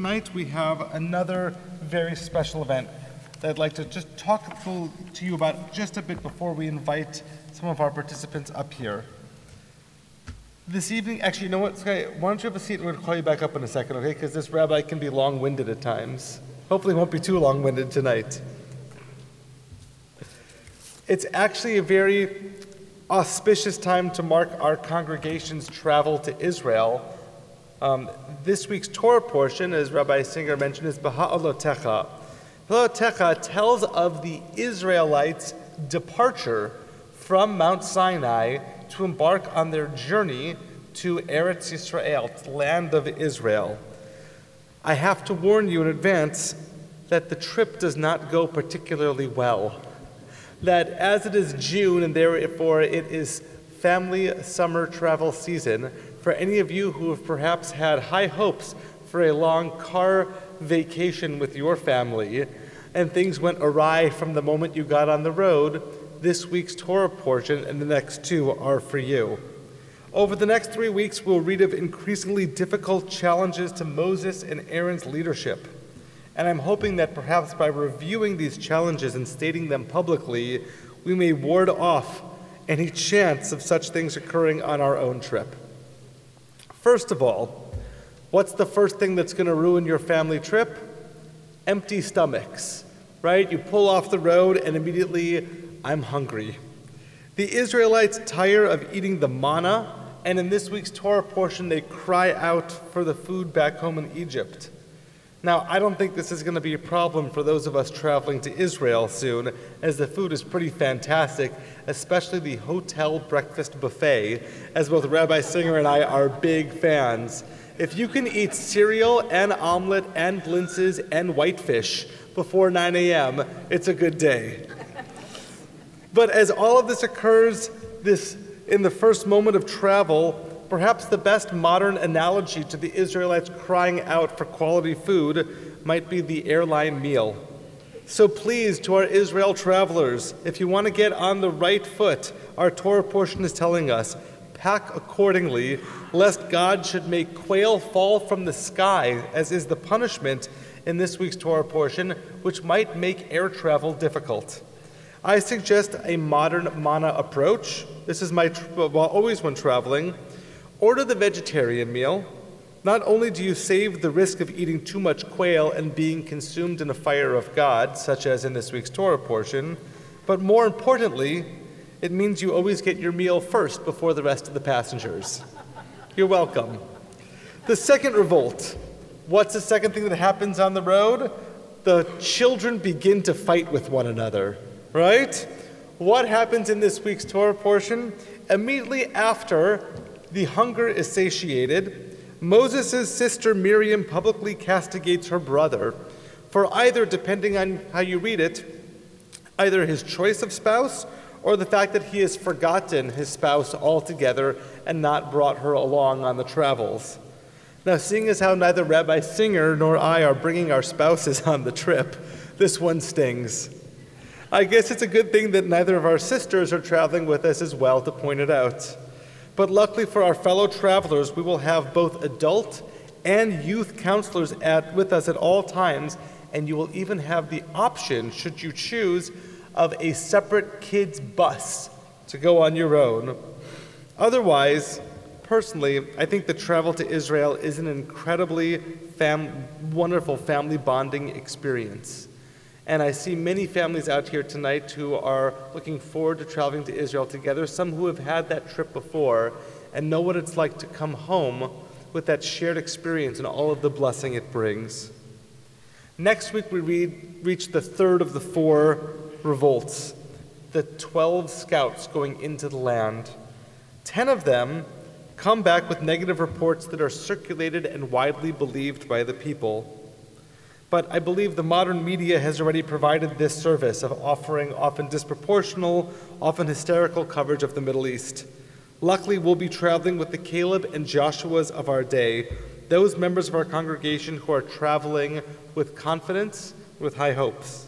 Tonight we have another very special event that I'd like to just talk to, you about just a bit before we invite some of our participants up here. This evening, actually, you know what, Sky, why don't you have a seat and we're to call you back up in a second, okay? Because this rabbi can be long winded at times. Hopefully, won't be too long winded tonight. It's actually a very auspicious time to mark our congregation's travel to Israel um, this week's Torah portion, as Rabbi Singer mentioned, is Baha'alotecha. Baha'alotecha tells of the Israelites' departure from Mount Sinai to embark on their journey to Eretz Yisrael, the land of Israel. I have to warn you in advance that the trip does not go particularly well. That as it is June and therefore it is family summer travel season, for any of you who have perhaps had high hopes for a long car vacation with your family and things went awry from the moment you got on the road, this week's Torah portion and the next two are for you. Over the next three weeks, we'll read of increasingly difficult challenges to Moses and Aaron's leadership. And I'm hoping that perhaps by reviewing these challenges and stating them publicly, we may ward off any chance of such things occurring on our own trip. First of all, what's the first thing that's going to ruin your family trip? Empty stomachs, right? You pull off the road and immediately, I'm hungry. The Israelites tire of eating the manna, and in this week's Torah portion, they cry out for the food back home in Egypt. Now, I don't think this is going to be a problem for those of us traveling to Israel soon, as the food is pretty fantastic, especially the hotel breakfast buffet, as both Rabbi Singer and I are big fans. If you can eat cereal and omelet and blintzes and whitefish before 9 a.m., it's a good day. But as all of this occurs this in the first moment of travel, Perhaps the best modern analogy to the Israelites crying out for quality food might be the airline meal. So please, to our Israel travelers, if you want to get on the right foot, our Torah portion is telling us pack accordingly, lest God should make quail fall from the sky, as is the punishment in this week's Torah portion, which might make air travel difficult. I suggest a modern manna approach. This is my, well, always when traveling. Order the vegetarian meal. Not only do you save the risk of eating too much quail and being consumed in a fire of God, such as in this week's Torah portion, but more importantly, it means you always get your meal first before the rest of the passengers. You're welcome. The second revolt. What's the second thing that happens on the road? The children begin to fight with one another, right? What happens in this week's Torah portion? Immediately after the hunger is satiated, Moses' sister Miriam publicly castigates her brother for either, depending on how you read it, either his choice of spouse or the fact that he has forgotten his spouse altogether and not brought her along on the travels. Now, seeing as how neither Rabbi Singer nor I are bringing our spouses on the trip, this one stings. I guess it's a good thing that neither of our sisters are traveling with us as well to point it out. But luckily for our fellow travelers, we will have both adult and youth counselors at, with us at all times, and you will even have the option, should you choose, of a separate kids' bus to go on your own. Otherwise, personally, I think the travel to Israel is an incredibly fam- wonderful family bonding experience. And I see many families out here tonight who are looking forward to traveling to Israel together, some who have had that trip before and know what it's like to come home with that shared experience and all of the blessing it brings. Next week, we read, reach the third of the four revolts the 12 scouts going into the land. Ten of them come back with negative reports that are circulated and widely believed by the people. But I believe the modern media has already provided this service of offering often disproportional, often hysterical coverage of the Middle East. Luckily, we'll be traveling with the Caleb and Joshuas of our day, those members of our congregation who are traveling with confidence, with high hopes.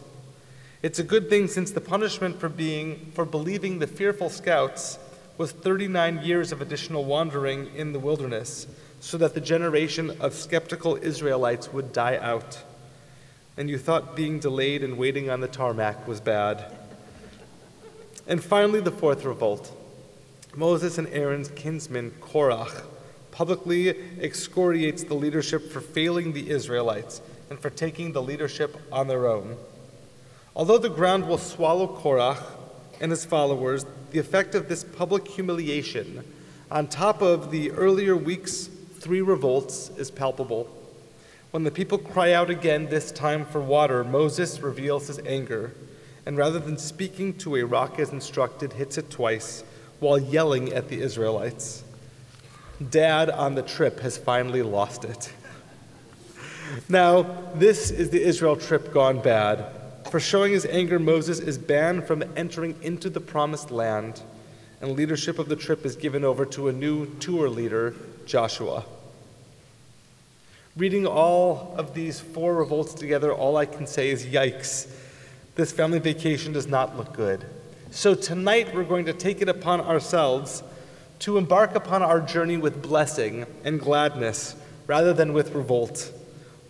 It's a good thing since the punishment for being for believing the fearful scouts was 39 years of additional wandering in the wilderness. so that the generation of skeptical Israelites would die out. And you thought being delayed and waiting on the tarmac was bad. And finally, the fourth revolt. Moses and Aaron's kinsman, Korach, publicly excoriates the leadership for failing the Israelites and for taking the leadership on their own. Although the ground will swallow Korach and his followers, the effect of this public humiliation, on top of the earlier week's three revolts, is palpable. When the people cry out again, this time for water, Moses reveals his anger, and rather than speaking to a rock as instructed, hits it twice while yelling at the Israelites. Dad on the trip has finally lost it. Now, this is the Israel trip gone bad. For showing his anger, Moses is banned from entering into the promised land, and leadership of the trip is given over to a new tour leader, Joshua. Reading all of these four revolts together, all I can say is yikes. This family vacation does not look good. So tonight we're going to take it upon ourselves to embark upon our journey with blessing and gladness rather than with revolt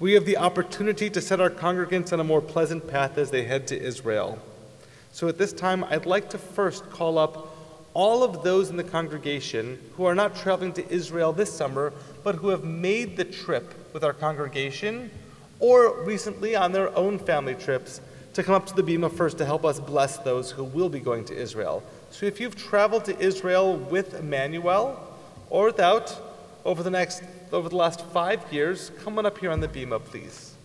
we have the opportunity to set our congregants on a more pleasant path as they head to Israel. So at this time, I'd like to first call up all of those in the congregation who are not traveling to Israel this summer, but who have made the trip with our congregation or recently on their own family trips to come up to the Bema first to help us bless those who will be going to Israel. So if you've traveled to Israel with Emanu-El or without, over the next over the last five years, come on up here on the bema, please.